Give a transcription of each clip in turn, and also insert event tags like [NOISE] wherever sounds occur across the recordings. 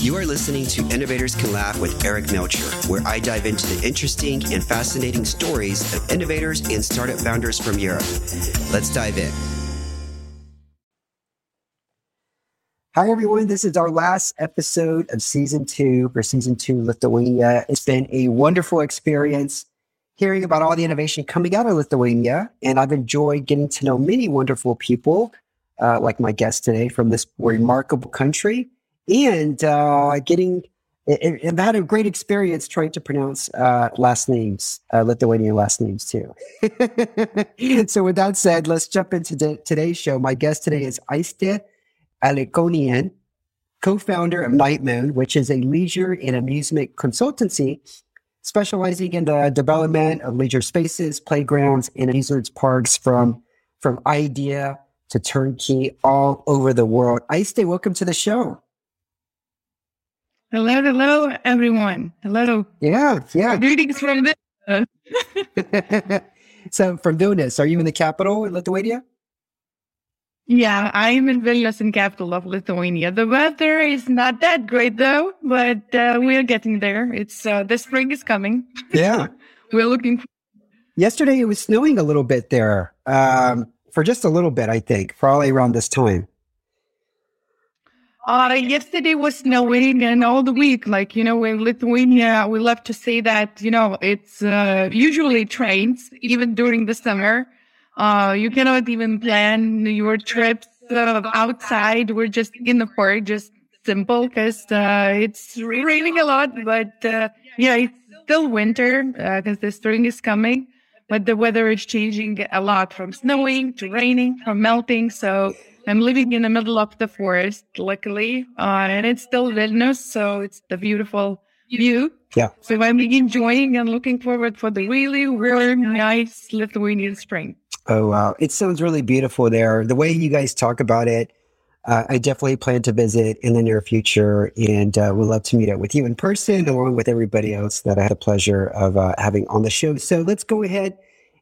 You are listening to Innovators Can Laugh with Eric Melcher, where I dive into the interesting and fascinating stories of innovators and startup founders from Europe. Let's dive in. Hi, everyone. This is our last episode of season two for season two Lithuania. It's been a wonderful experience hearing about all the innovation coming out of Lithuania, and I've enjoyed getting to know many wonderful people, uh, like my guest today from this remarkable country, and uh, getting. I've had a great experience trying to pronounce uh, last names, uh, Lithuanian last names too. [LAUGHS] so, with that said, let's jump into today's show. My guest today is Aiste Alikonian, co-founder of Night Moon, which is a leisure and amusement consultancy specializing in the development of leisure spaces, playgrounds, and amusement parks from, from idea to turnkey all over the world. Aiste, welcome to the show. Hello, hello, everyone. Hello. Yeah, yeah. Greetings from Vilnius. [LAUGHS] so, from Vilnius, are you in the capital in Lithuania? Yeah, I'm in Vilnius, in capital of Lithuania. The weather is not that great though, but uh, we're getting there. It's uh, the spring is coming. Yeah, [LAUGHS] we're looking. Yesterday it was snowing a little bit there, um, for just a little bit, I think, probably around this time. Uh, yesterday was snowing and all the week, like, you know, in Lithuania, we love to say that, you know, it's uh, usually trains, even during the summer. Uh, you cannot even plan your trips uh, outside. We're just in the park, just simple because uh, it's raining a lot. But uh, yeah, it's still winter because the spring is coming. But the weather is changing a lot from snowing to raining, from melting. So I'm living in the middle of the forest, luckily, uh, and it's still Vilnius, so it's the beautiful view. Yeah. So I'm enjoying and looking forward for the really, really nice Lithuanian spring. Oh, wow. It sounds really beautiful there. The way you guys talk about it, uh, I definitely plan to visit in the near future and uh, would love to meet up with you in person along with everybody else that I had the pleasure of uh, having on the show. So let's go ahead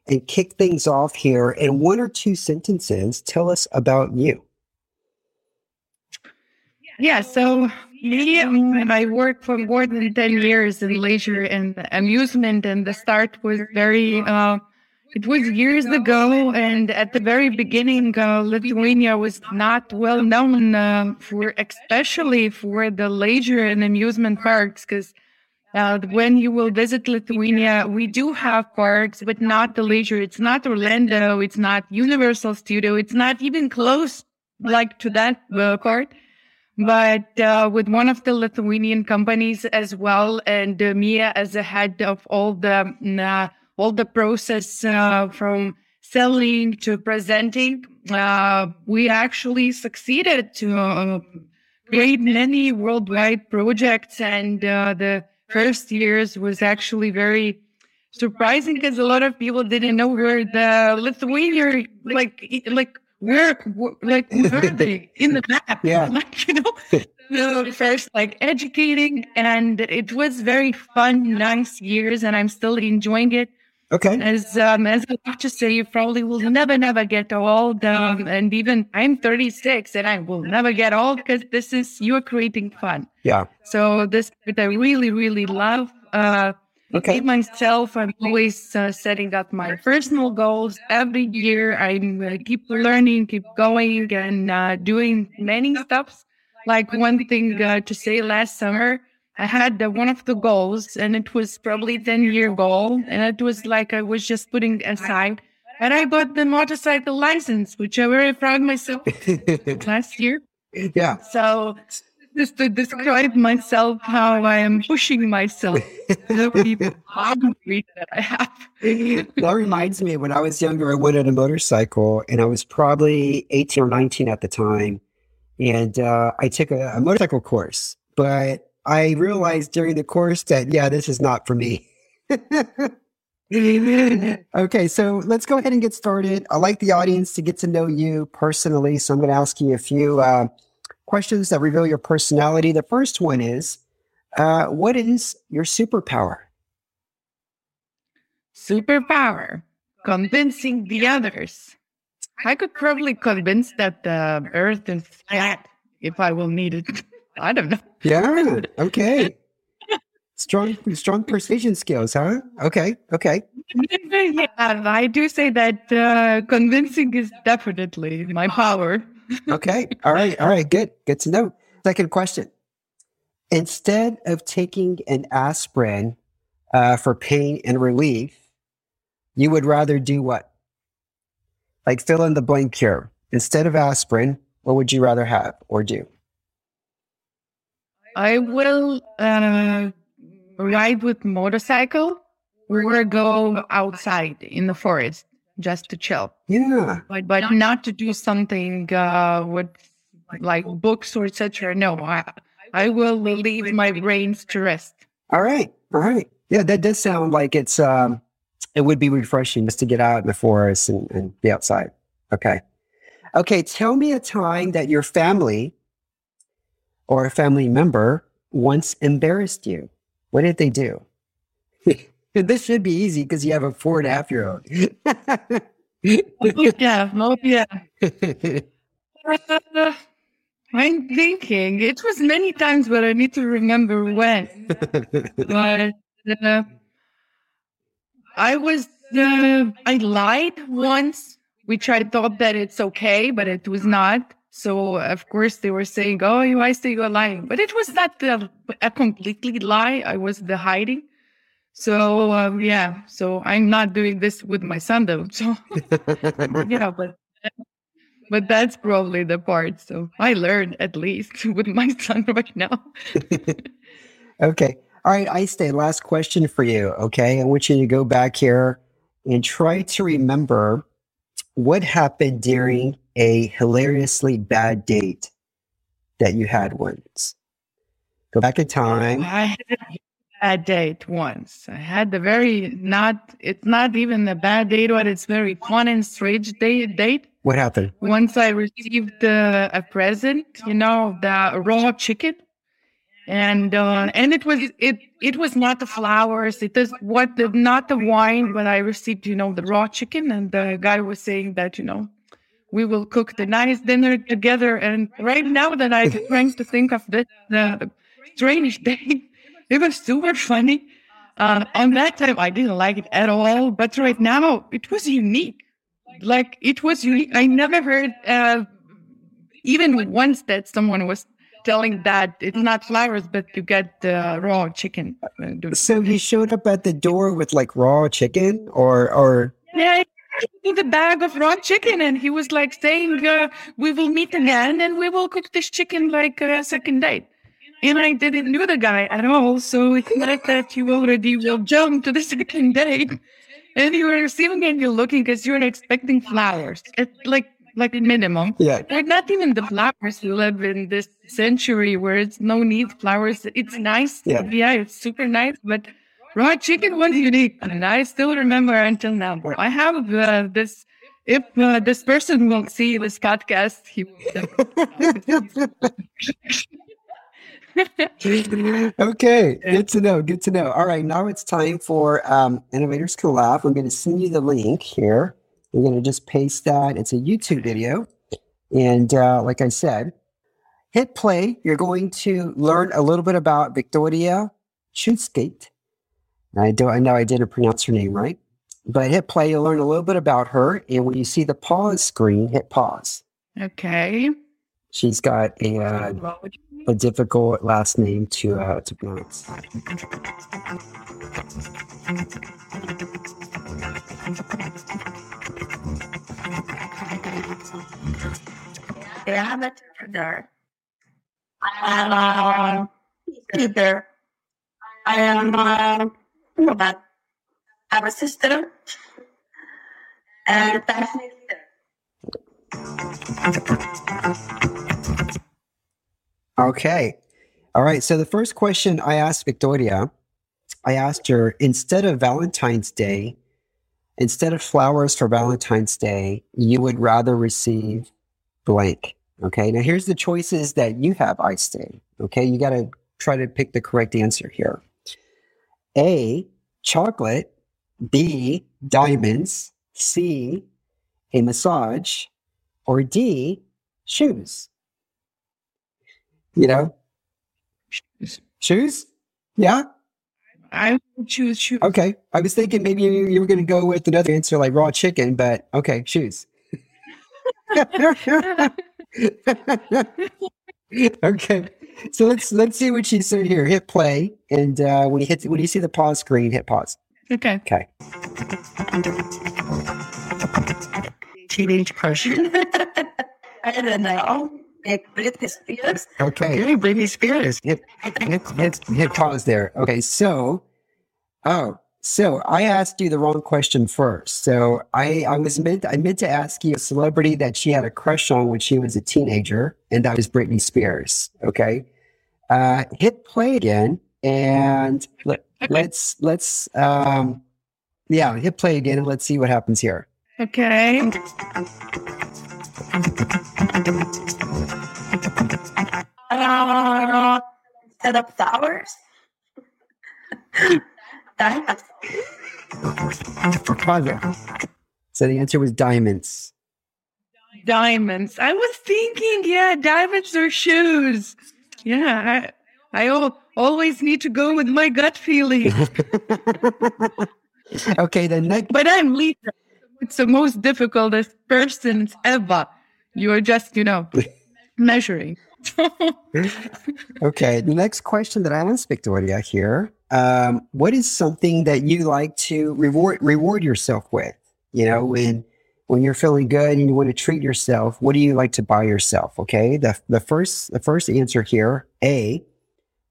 and kick things off here. In one or two sentences, tell us about you. Yeah, so me, I worked for more than 10 years in leisure and amusement, and the start was very uh, it was years ago, and at the very beginning, uh, Lithuania was not well known uh, for, especially for the leisure and amusement parks, because when you will visit Lithuania, we do have parks, but not the leisure. It's not Orlando, it's not Universal Studio, it's not even close like to that uh, part. But uh, with one of the Lithuanian companies as well, and uh, Mia as the head of all the uh, all the process uh, from selling to presenting, uh, we actually succeeded to create many worldwide projects. And the first years was actually very surprising because a lot of people didn't know where the Lithuania, like, like, where, like, [LAUGHS] where they in the map? Yeah. [LAUGHS] Like, you know, first like educating and it was very fun, nice years and I'm still enjoying it. Okay. As um, as I have to say, you probably will never, never get old. Um, and even I'm 36, and I will never get old because this is you're creating fun. Yeah. So this, I really, really love. Uh, okay. Myself, I'm always uh, setting up my personal goals every year. I uh, keep learning, keep going, and uh, doing many stuffs. Like one thing uh, to say last summer. I had one of the goals, and it was probably 10 year goal. And it was like I was just putting aside. And I got the motorcycle license, which I'm very proud myself [LAUGHS] last year. Yeah. So just to describe myself, how I am pushing myself, the that I have. [LAUGHS] that reminds me, when I was younger, I went on a motorcycle, and I was probably 18 or 19 at the time. And uh, I took a, a motorcycle course, but I realized during the course that, yeah, this is not for me. [LAUGHS] okay, so let's go ahead and get started. I like the audience to get to know you personally, so I'm going to ask you a few uh, questions that reveal your personality. The first one is uh, What is your superpower? Superpower convincing the others. I could probably convince that the earth is flat if I will need it. [LAUGHS] I don't know. [LAUGHS] Yeah. Okay. strong, strong persuasion skills, huh? Okay. Okay. [LAUGHS] Yeah, I do say that uh, convincing is definitely my power. [LAUGHS] okay. All right. All right. Good. Good to know. Second question. Instead of taking an aspirin uh, for pain and relief, you would rather do what? Like fill in the blank here. Instead of aspirin, what would you rather have or do? I will uh, ride with motorcycle or go outside in the forest just to chill. Yeah. But, but not to do something uh, with like books or etc. No, I, I will leave my brains to rest. All right. All right. Yeah, that does sound like it's um it would be refreshing just to get out in the forest and, and be outside. Okay. Okay, tell me a time that your family or a family member once embarrassed you. What did they do? [LAUGHS] this should be easy because you have a four and a half year old. yeah, oh yeah. [LAUGHS] Uh, I'm thinking it was many times, but I need to remember when. but uh, I was, uh, I lied once, which I thought that it's okay, but it was not. So of course they were saying, "Oh, you, I say you're lying," but it was not a, a completely lie. I was the hiding. So um, yeah, so I'm not doing this with my son though. [LAUGHS] So [LAUGHS] yeah, but but that's probably the part. So I learned at least [LAUGHS] with my son right now. okay. All right, Aiste. last question for you. Okay. I want you to go back here and try to remember what happened during a hilariously bad date that you had once. Go back in time. I had a bad date once. I had the very not, it's not even a bad date, but it's very fun and strange date. date. What happened? Once I received uh, a present, you know, the raw chicken and uh, and it was it it was not the flowers it is what the not the wine but i received you know the raw chicken and the guy was saying that you know we will cook the nice dinner together. And right now that i'm trying to think of this the strange day [LAUGHS] it was super funny. Uh, on that time i didn't like it at all but right now it was unique. Like it was unique. I never heard uh, even once that someone was telling that it's not flowers, but you get the raw chicken. So he showed up at the door with like raw chicken, or or yeah, the bag of raw chicken, and he was like saying, uh, "We will meet again, and we will cook this chicken like a second date." And I didn't know the guy at all, so it's not that you already will jump to the [LAUGHS] second date. And you are receiving and you're looking because you're expecting flowers. It's like like the minimum. Yeah. Like not even the flowers who live in this century where it's no need flowers. It's nice. Yeah. Yeah, it's super nice, but raw chicken was unique. And I still remember until now. I have uh, this, if uh, this person will see this podcast, he will. [LAUGHS] okay, good to know. Good to know. All right, now it's time for um, Innovators Collab. I'm going to send you the link here. We're going to just paste that. It's a YouTube video. And uh, like I said, hit play. You're going to learn a little bit about Victoria Schutzgate. I, do, I know I didn't pronounce her name right, but hit play. You'll learn a little bit about her. And when you see the pause screen, hit pause. Okay. She's got a, uh, a difficult last name to, uh, to pronounce. I am a entrepreneur. I am a leader. I am I'm a sister. And that's my Okay. All right. So the first question I asked Victoria, I asked her instead of Valentine's Day, instead of flowers for Valentine's Day, you would rather receive blank. Okay. Now here's the choices that you have, Aiste. Okay. You got to try to pick the correct answer here. A, chocolate. B, diamonds. C, a massage. Or D, shoes. You know, Shoes? Yeah. I would choose shoes. Okay. I was thinking maybe you, you were going to go with another answer like raw chicken, but okay, shoes. [LAUGHS] [LAUGHS] [LAUGHS] [LAUGHS] okay. So let's let's see what she said here. Hit play, and uh, when you hit when you see the pause screen, hit pause. Okay. Okay. Teenage crush. [LAUGHS] I don't know. Britney Spears. Okay. Really, Britney Spears. Hit hit hit, hit pause there. Okay. So, oh, so I asked you the wrong question first. So I I was meant I meant to ask you a celebrity that she had a crush on when she was a teenager, and that was Britney Spears. Okay. Uh, hit play again, and let, let's let's um, yeah, hit play again, and let's see what happens here. Okay. Set up flowers. [LAUGHS] Diamonds. So the answer was diamonds. Diamonds. I was thinking, yeah, diamonds or shoes. Yeah, I, I al- always need to go with my gut feeling. [LAUGHS] okay, then next but I'm Lisa. It's the most difficult person ever. You're just, you know, [LAUGHS] measuring. [LAUGHS] Okay, the next question that I asked Victoria here: um, What is something that you like to reward reward yourself with? You know, when when you're feeling good and you want to treat yourself, what do you like to buy yourself? Okay, the the first the first answer here: A,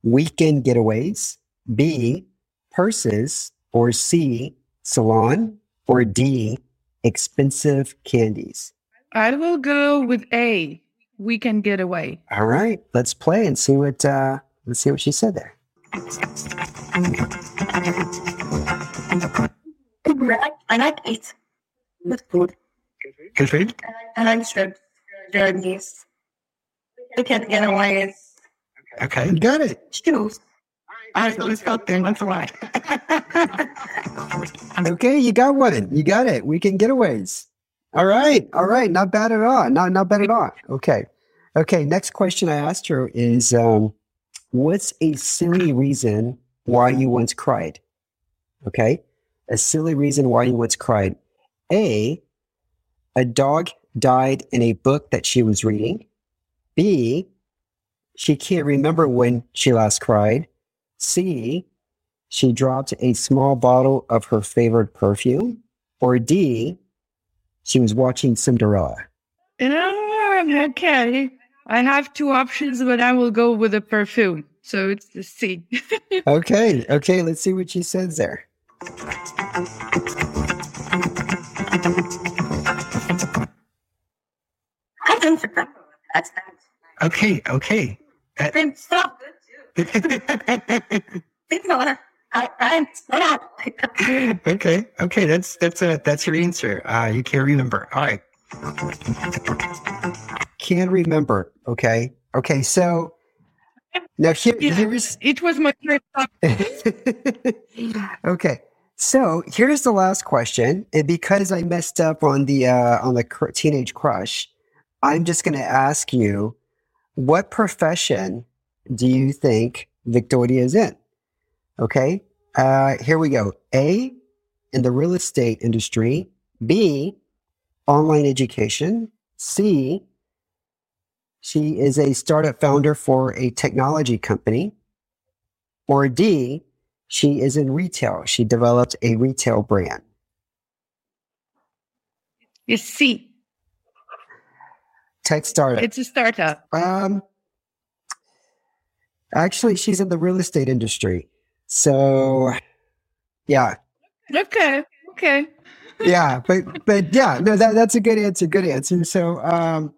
weekend getaways; B, purses; or C, salon; or D, expensive candies. I will go with A. We can get away. All right, let's play and see what uh, let's see what she said there. I like it. With food. Good food. I like trips, journeys. We can get away. Okay, got it. Right, let's go there. Let's why. Okay, you got one. You got it. Weekend getaways. All right, all right. Not bad at all. Not not bad at all. Okay, okay. Next question I asked her is, um, what's a silly reason why you once cried? Okay, a silly reason why you once cried. A, a dog died in a book that she was reading. B, she can't remember when she last cried. C, she dropped a small bottle of her favorite perfume. Or D, she was watching Cinderella. Okay. I have two options, but I will go with a perfume. So it's the C. [LAUGHS] Okay, okay, let's see what she says there. I don't remember. That's that. Okay, okay. Stop. Think about it. I, I'm sad. okay, okay, that's that's a that's your answer. Uh, you can't remember. All right. Can't remember. Okay. Okay, so now here, here's it was my first thought. [LAUGHS] okay. So here's the last question, and because I messed up on the uh, on the cr- teenage crush, I'm just going to ask you, what profession do you think Victoria is in? Okay, uh, here we go. A, in the real estate industry. B, online education. C, she is a startup founder for a technology company. Or D, she is in retail. She developed a retail brand. It's C. Tech startup. It's a startup. Um, actually, she's in the real estate industry. So, yeah, Okay. Okay. yeah, but but yeah, no, that that's a good answer. Good answer. So, um,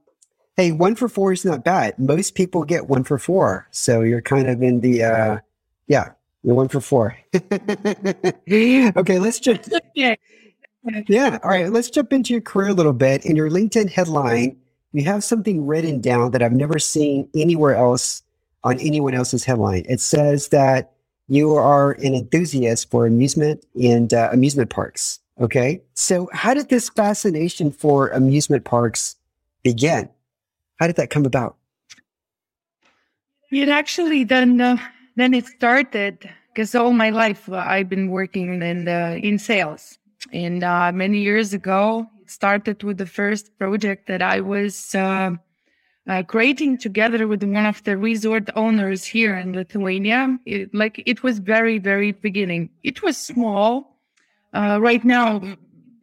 hey, one for four is not bad. Most people get one for four, so you're kind of in the uh, yeah, you're one for four. [LAUGHS] okay, let's just [LAUGHS] Yeah. Yeah. All right. Let's jump into your career a little bit. In your LinkedIn headline, you have something written down that I've never seen anywhere else on anyone else's headline. It says that you are an enthusiast for amusement and uh, amusement parks. Okay. So, how did this fascination for amusement parks begin? How did that come about? It actually then uh, then it started because all my life uh, I've been working in the, in sales, and uh, many years ago it started with the first project that I was uh, uh, creating together with one of the resort owners here in Lithuania. It, like it was very very beginning. It was small. Right now,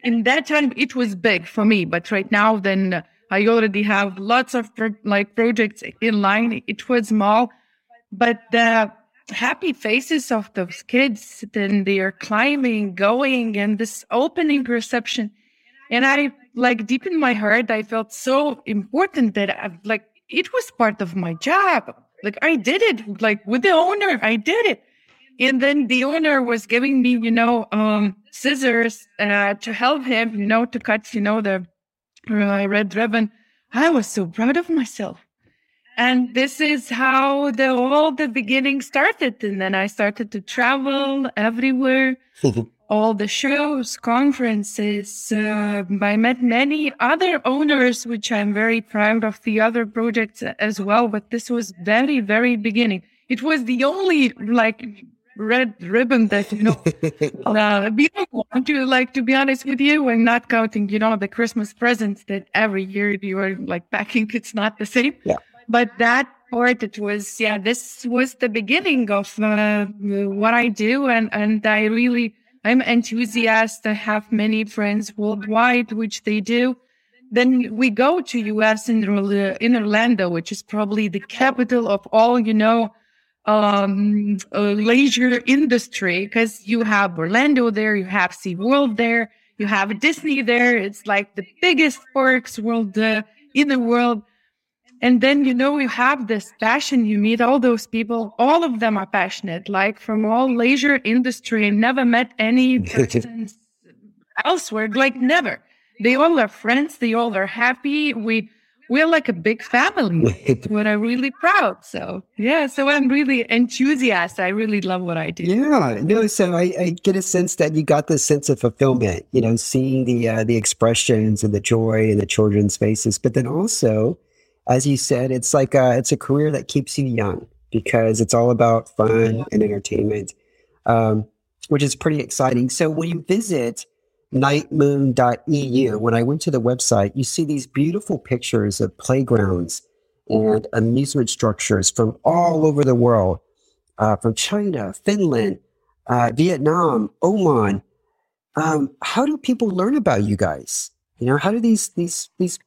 in that time, it was big for me, but right now, then I already have lots of pro- like projects in line. It was small, but the happy faces of those kids, then they are climbing, going, and this opening reception. And I like deep in my heart, I felt so important that I, like it was part of my job. Like I did it, like with the owner, I did it. And then the owner was giving me, you know, um, scissors uh, to help him, you know, to cut, you know, the uh, red ribbon. I was so proud of myself. And this is how the all the beginning started. And then I started to travel everywhere, [LAUGHS] all the shows, conferences. Uh, I met many other owners, which I'm very proud of the other projects as well. But this was very, very beginning. It was the only like red ribbon that you know [LAUGHS] uh, we don't want to like to be honest with you and not counting you know the christmas presents that every year you are like packing it's not the same. Yeah. But that part it was yeah this was the beginning of uh, what i do and and i really i'm enthusiastic i have many friends worldwide which they do. Then we go to us in, in orlando which is probably the capital of all you know um, uh, leisure industry because you have Orlando there, you have SeaWorld there, you have Disney there. It's like the biggest parks world uh, in the world. And then, you know, you have this passion. You meet all those people. All of them are passionate, like from all leisure industry. and never met any [LAUGHS] person elsewhere, like never. They all are friends. They all are happy. We, we're like a big family. [LAUGHS] what I'm really proud. So yeah, so I'm really enthusiastic. I really love what I do. Yeah, no. So I, I, get a sense that you got this sense of fulfillment. You know, seeing the uh, the expressions and the joy in the children's faces, but then also, as you said, it's like a, it's a career that keeps you young because it's all about fun and entertainment, um, which is pretty exciting. So when you visit nightmoon.eu, when I went to the website, you see these beautiful pictures of playgrounds and amusement structures from all over the world, uh, from China, Finland, uh, Vietnam, Oman. Um, how do people learn about you guys? You know, how do these these these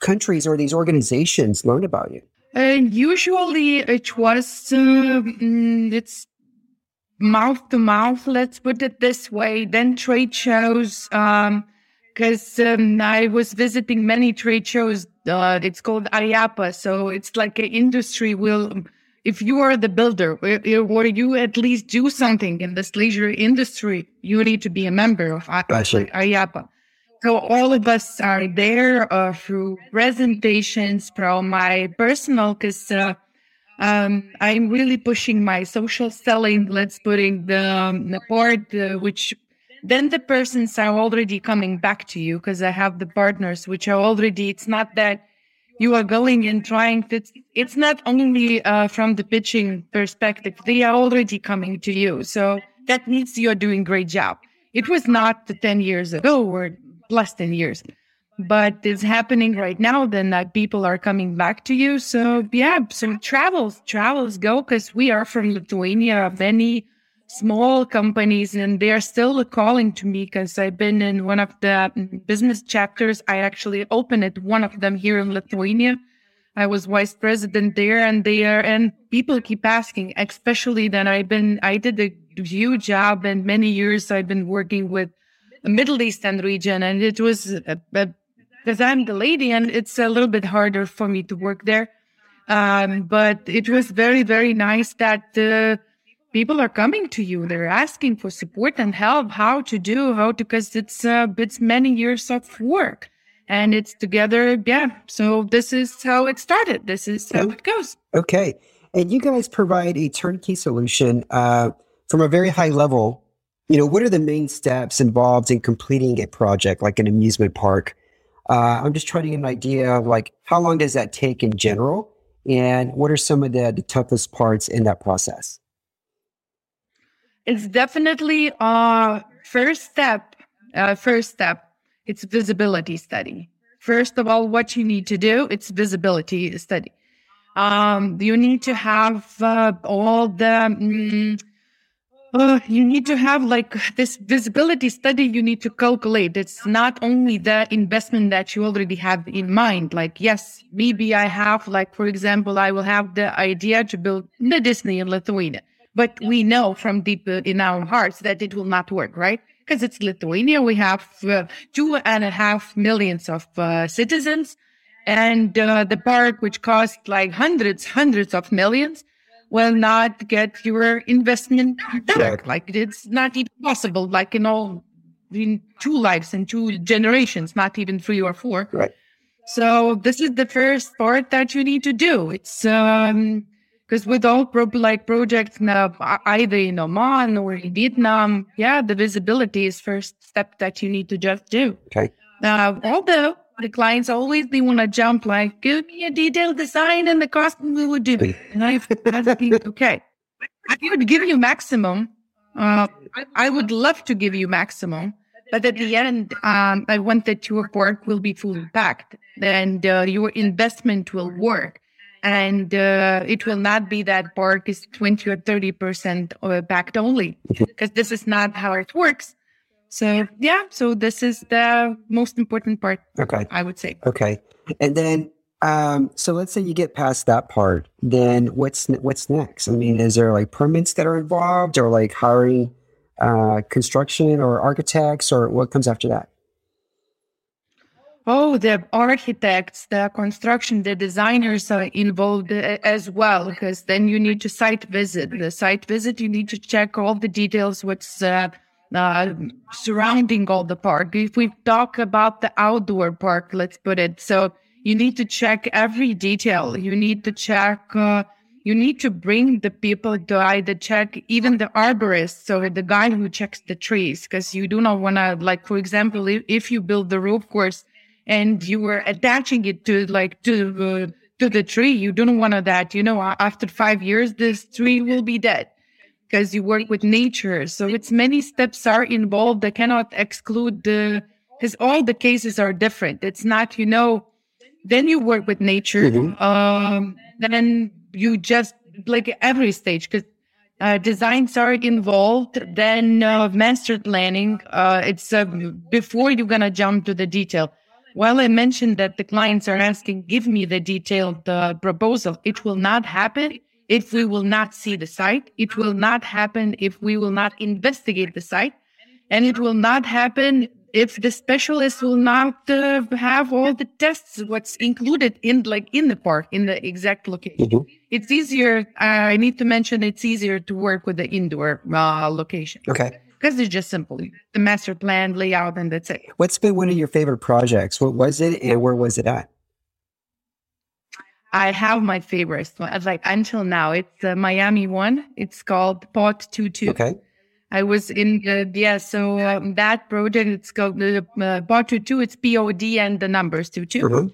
countries or these organizations learn about you? And usually it was mm, it's mouth to mouth, let's put it this way, then trade shows. Um, because um, I was visiting many trade shows. Uh, it's called IAAPA. So it's like an industry will, if you are the builder or you at least do something in this leisure industry, you need to be a member of IAAPA. So all of us are there uh, through presentations from my personal, because uh, um, I'm really pushing my social selling. Let's putting the, um, the board, uh, which then the persons are already coming back to you because I have the partners which are already. It's not that you are going and trying to. It's not only uh, from the pitching perspective. They are already coming to you. So that means you're doing great job. It was not the 10 years ago or plus 10 years but it's happening right now then people are coming back to you. So yeah so travels travels go because we are from lithuania many small companies and they're still calling to me because i've been in one of the mm, business chapters. I actually opened one of them here in lithuania. I was vice president there and there and people keep asking especially that i've been i did a huge job and many years i've been working with the middle eastern region and it was a, a because I'm the lady and it's a little bit harder for me to work there. Um, but it was very, very nice that uh, people are coming to you. They're asking for support and help, how to do, how to, because it's, uh, it's many years of work and it's together. Yeah. So this is how it started. This is how it goes. Okay. And you guys provide a turnkey solution uh, from a very high level. You know, what are the main steps involved in completing a project like an amusement park? Uh, I'm just trying to get an idea of like how long does that take in general, and what are some of the, the toughest parts in that process? It's definitely a first step. First step. It's visibility study. First of all, what you need to do, it's visibility study. Um, you need to have uh, all the mm, uh, you need to have like this visibility study you need to calculate. It's not only the investment that you already have in mind. Like yes maybe i have like for example i will have the idea to build the disney in lithuania. But we know from deep in our hearts that it will not work right? Because it's lithuania. We have uh, two and a half millions of uh, citizens. And uh, the park which costs like hundreds hundreds of millions will not get your investment back. Like it's not even possible, like in all in two lives and two generations, not even three or four. Right. So this is the first part that you need to do. It's um because with all pro- like projects now, either in Oman or in Vietnam, yeah, the visibility is first step that you need to just do. Okay. Uh, although the clients always they want to jump like, give me a detailed design and the cost we would do. And I think, okay, I would give you maximum. Uh, I would love to give you maximum, but at the end, um, I want that your work will be fully backed and uh, your investment will work. And uh, it will not be that park is 20 or 30% uh, backed only, because this is not how it works. So yeah, so this is the most important part. Okay. I would say. Okay. And then um, so let's say you get past that part, then what's what's next? I mean, is there like permits that are involved, or like hiring uh, construction or architects, or what comes after that? Oh, the architects, the construction, the designers are involved uh, as well, because then you need to site visit. The site visit, you need to check all the details, what's uh, uh, surrounding all the park. If we talk about the outdoor park, let's put it so you need to check every detail. You need to check. Uh, you need to bring the people to either check even the arborist, so the guy who checks the trees, because you do not want to, like, for example, if, if you build the roof course and you were attaching it to like to uh, to the tree, you don't want that. You know, after five years, this tree will be dead because you work with nature. So it's many steps are involved. I cannot exclude the, because all the cases are different. It's not, you know, then you work with nature. Mm-hmm. Um, then you just like every stage because uh, designs are involved. Then uh, master planning. Uh, it's uh, before you're gonna jump to the detail. While I mentioned that the clients are asking, give me the detailed uh, proposal, it will not happen if we will not see the site. It will not happen if we will not investigate the site. And it will not happen if the specialist will not uh, have all the tests, what's included in like in the park, in the exact location. Mm-hmm. It's easier. Uh, I need to mention it's easier to work with the indoor uh, location. Okay. Because it's just simple. The master plan, layout, and that's it. What's been one of your favorite projects? What was it and where was it at? I have my favorites. Like until now, it's the Miami one. It's called Pod Two Two. Okay. I was in the yeah. So um, that project, it's called the uh, Pod Two Two. It's P O D and the numbers two two. Mm-hmm.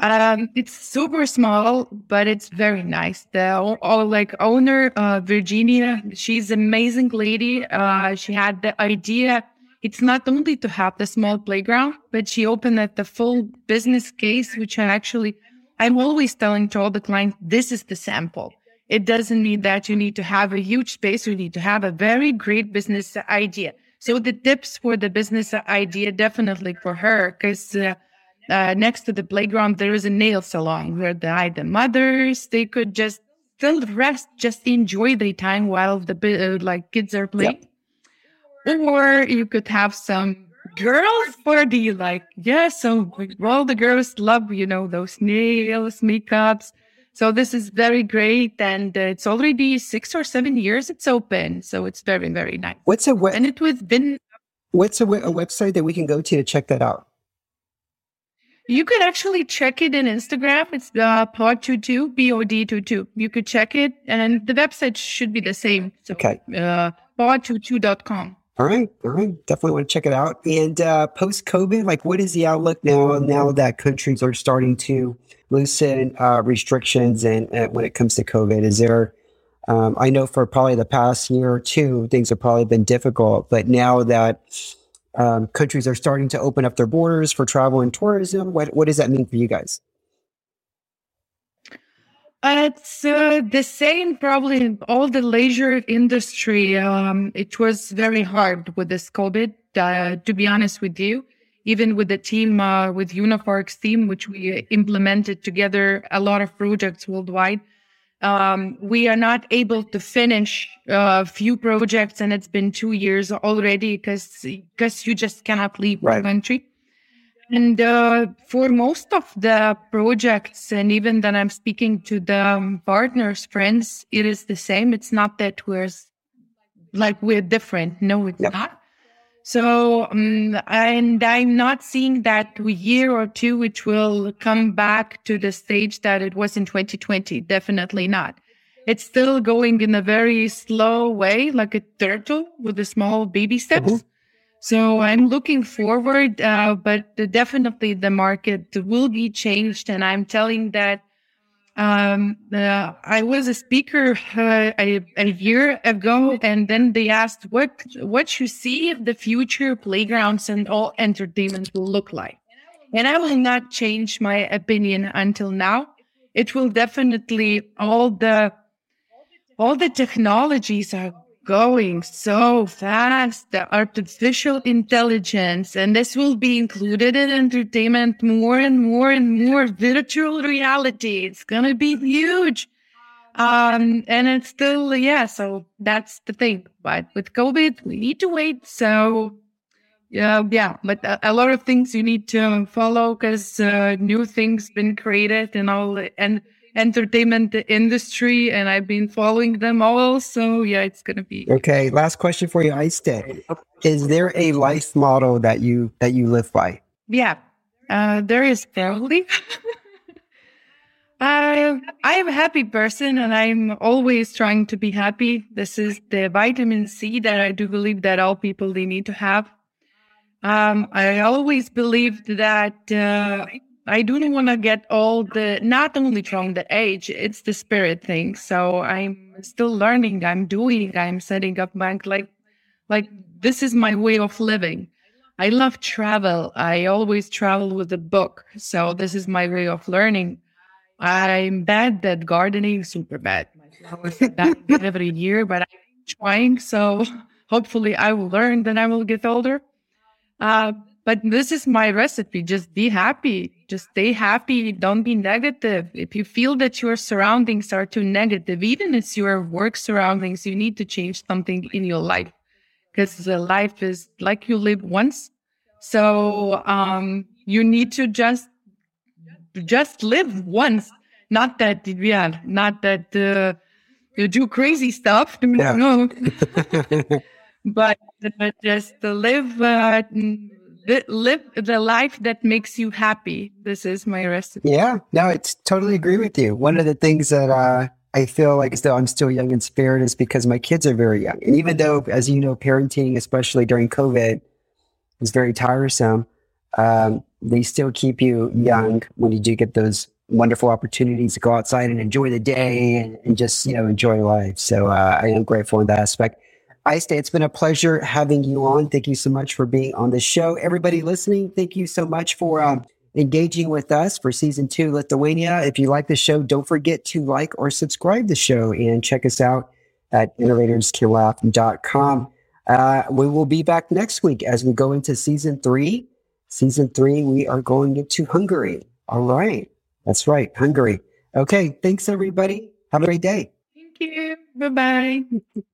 Um, it's super small, but it's very nice. The all, like owner, uh, Virginia, she's amazing lady. Uh, she had the idea. It's not only to have the small playground, but she opened at the full business case, which I actually I'm always telling to all the clients, this is the sample. It doesn't mean that you need to have a huge space. You need to have a very great business idea. So the tips for the business idea, definitely for her, because uh, uh, next to the playground, there is a nail salon where the, the mothers, they could just still rest, just enjoy the time while the uh, like kids are playing. Yep. Or you could have some girls party like yeah so all the girls love you know those nails makeups so this is very great and uh, it's already six or seven years it's open so it's very very nice what's a and it was been what's a, a website that we can go to to check that out you could actually check it in Instagram. It's uh, pod22, B-O-D-22. You could check it and the website should be the same. So, okay. Uh, pod22.com. All right, all right, definitely want to check it out. And uh, post COVID, like, what is the outlook now? Now that countries are starting to loosen uh, restrictions, and uh, when it comes to COVID, is there Um, I know for probably the past year or two, things have probably been difficult, but now that um, countries are starting to open up their borders for travel and tourism, what, what does that mean for you guys? It's uh, the same probably in all the leisure industry. Um, it was very hard with this COVID, uh, to be honest with you. Even with the team, uh, with Uniparks team, which we implemented together a lot of projects worldwide, um, we are not able to finish a few projects, and it's been two years already because because you just cannot leave right. the country. And uh, for most of the projects, and even then I'm speaking to the um, partners, friends, it is the same. It's not that we're like we're different. No, it's yep. not. So, um, and I'm not seeing that a year or two, which will come back to the stage that it was in 2020. Definitely not. It's still going in a very slow way, like a turtle with the small baby steps. Mm-hmm. So I'm looking forward, uh, but definitely the market will be changed. And I'm telling that um, uh, I was a speaker uh, a, a, year ago, and then they asked what what you see the future playgrounds and all entertainment will look like. And I will not change my opinion until now. It will definitely all the all the technologies are going so fast, the artificial intelligence, and this will be included in entertainment more and more and more virtual reality. It's going to be huge. Um, and it's still, yeah, so that's the thing. But with COVID, we need to wait. So, yeah, yeah, but a, a lot of things you need to follow because uh, new things been created and all, and entertainment industry and I've been following them all. So yeah, it's gonna be okay. Last question for you, Aiste. Is there a life model that you that you live by? Yeah, uh, there is probably. uh, [LAUGHS] I am a happy person and I'm always trying to be happy. This is the vitamin C that I do believe that all people they need to have. Um, I always believed that uh, I do not want to get all the, not only from the age, it's the spirit thing. So I'm still learning. I'm doing, I'm setting up bank like, like this is my way of living. I love travel. I always travel with a book. So this is my way of learning. I'm bad at gardening, super bad. every year, but I'm trying. So hopefully I will learn. Then I will get older. Uh, but this is my recipe. Just be happy. Just stay happy. Don't be negative. If you feel that your surroundings are too negative, even if your work surroundings, you need to change something in your life because the life is like you live once. So, um, you need to just, just live once. Not that, yeah, not that, uh, you do crazy stuff. [LAUGHS] Yeah. No. [LAUGHS] but, but just live, uh, live the life that makes you happy. This is my recipe. Yeah, no, I totally agree with you. One of the things that uh, I feel like still I'm still young in spirit is because my kids are very young, and even though, as you know, parenting, especially during COVID, is very tiresome. Um, they still keep you young when you do get those wonderful opportunities to go outside and enjoy the day and, and just you know enjoy life. So uh, I am grateful in that aspect. Aiste, it's been a pleasure having you on. Thank you so much for being on the show. Everybody listening, thank you so much for um, engaging with us for season two, Lithuania. If you like the show, don't forget to like or subscribe the show and check us out at innovatorscanlaugh.com. Uh, we will be back next week as we go into season three. Season three, we are going into Hungary. All right. That's right. Hungary. Okay. Thanks, everybody. Have a great day. Thank you. Bye bye. [LAUGHS]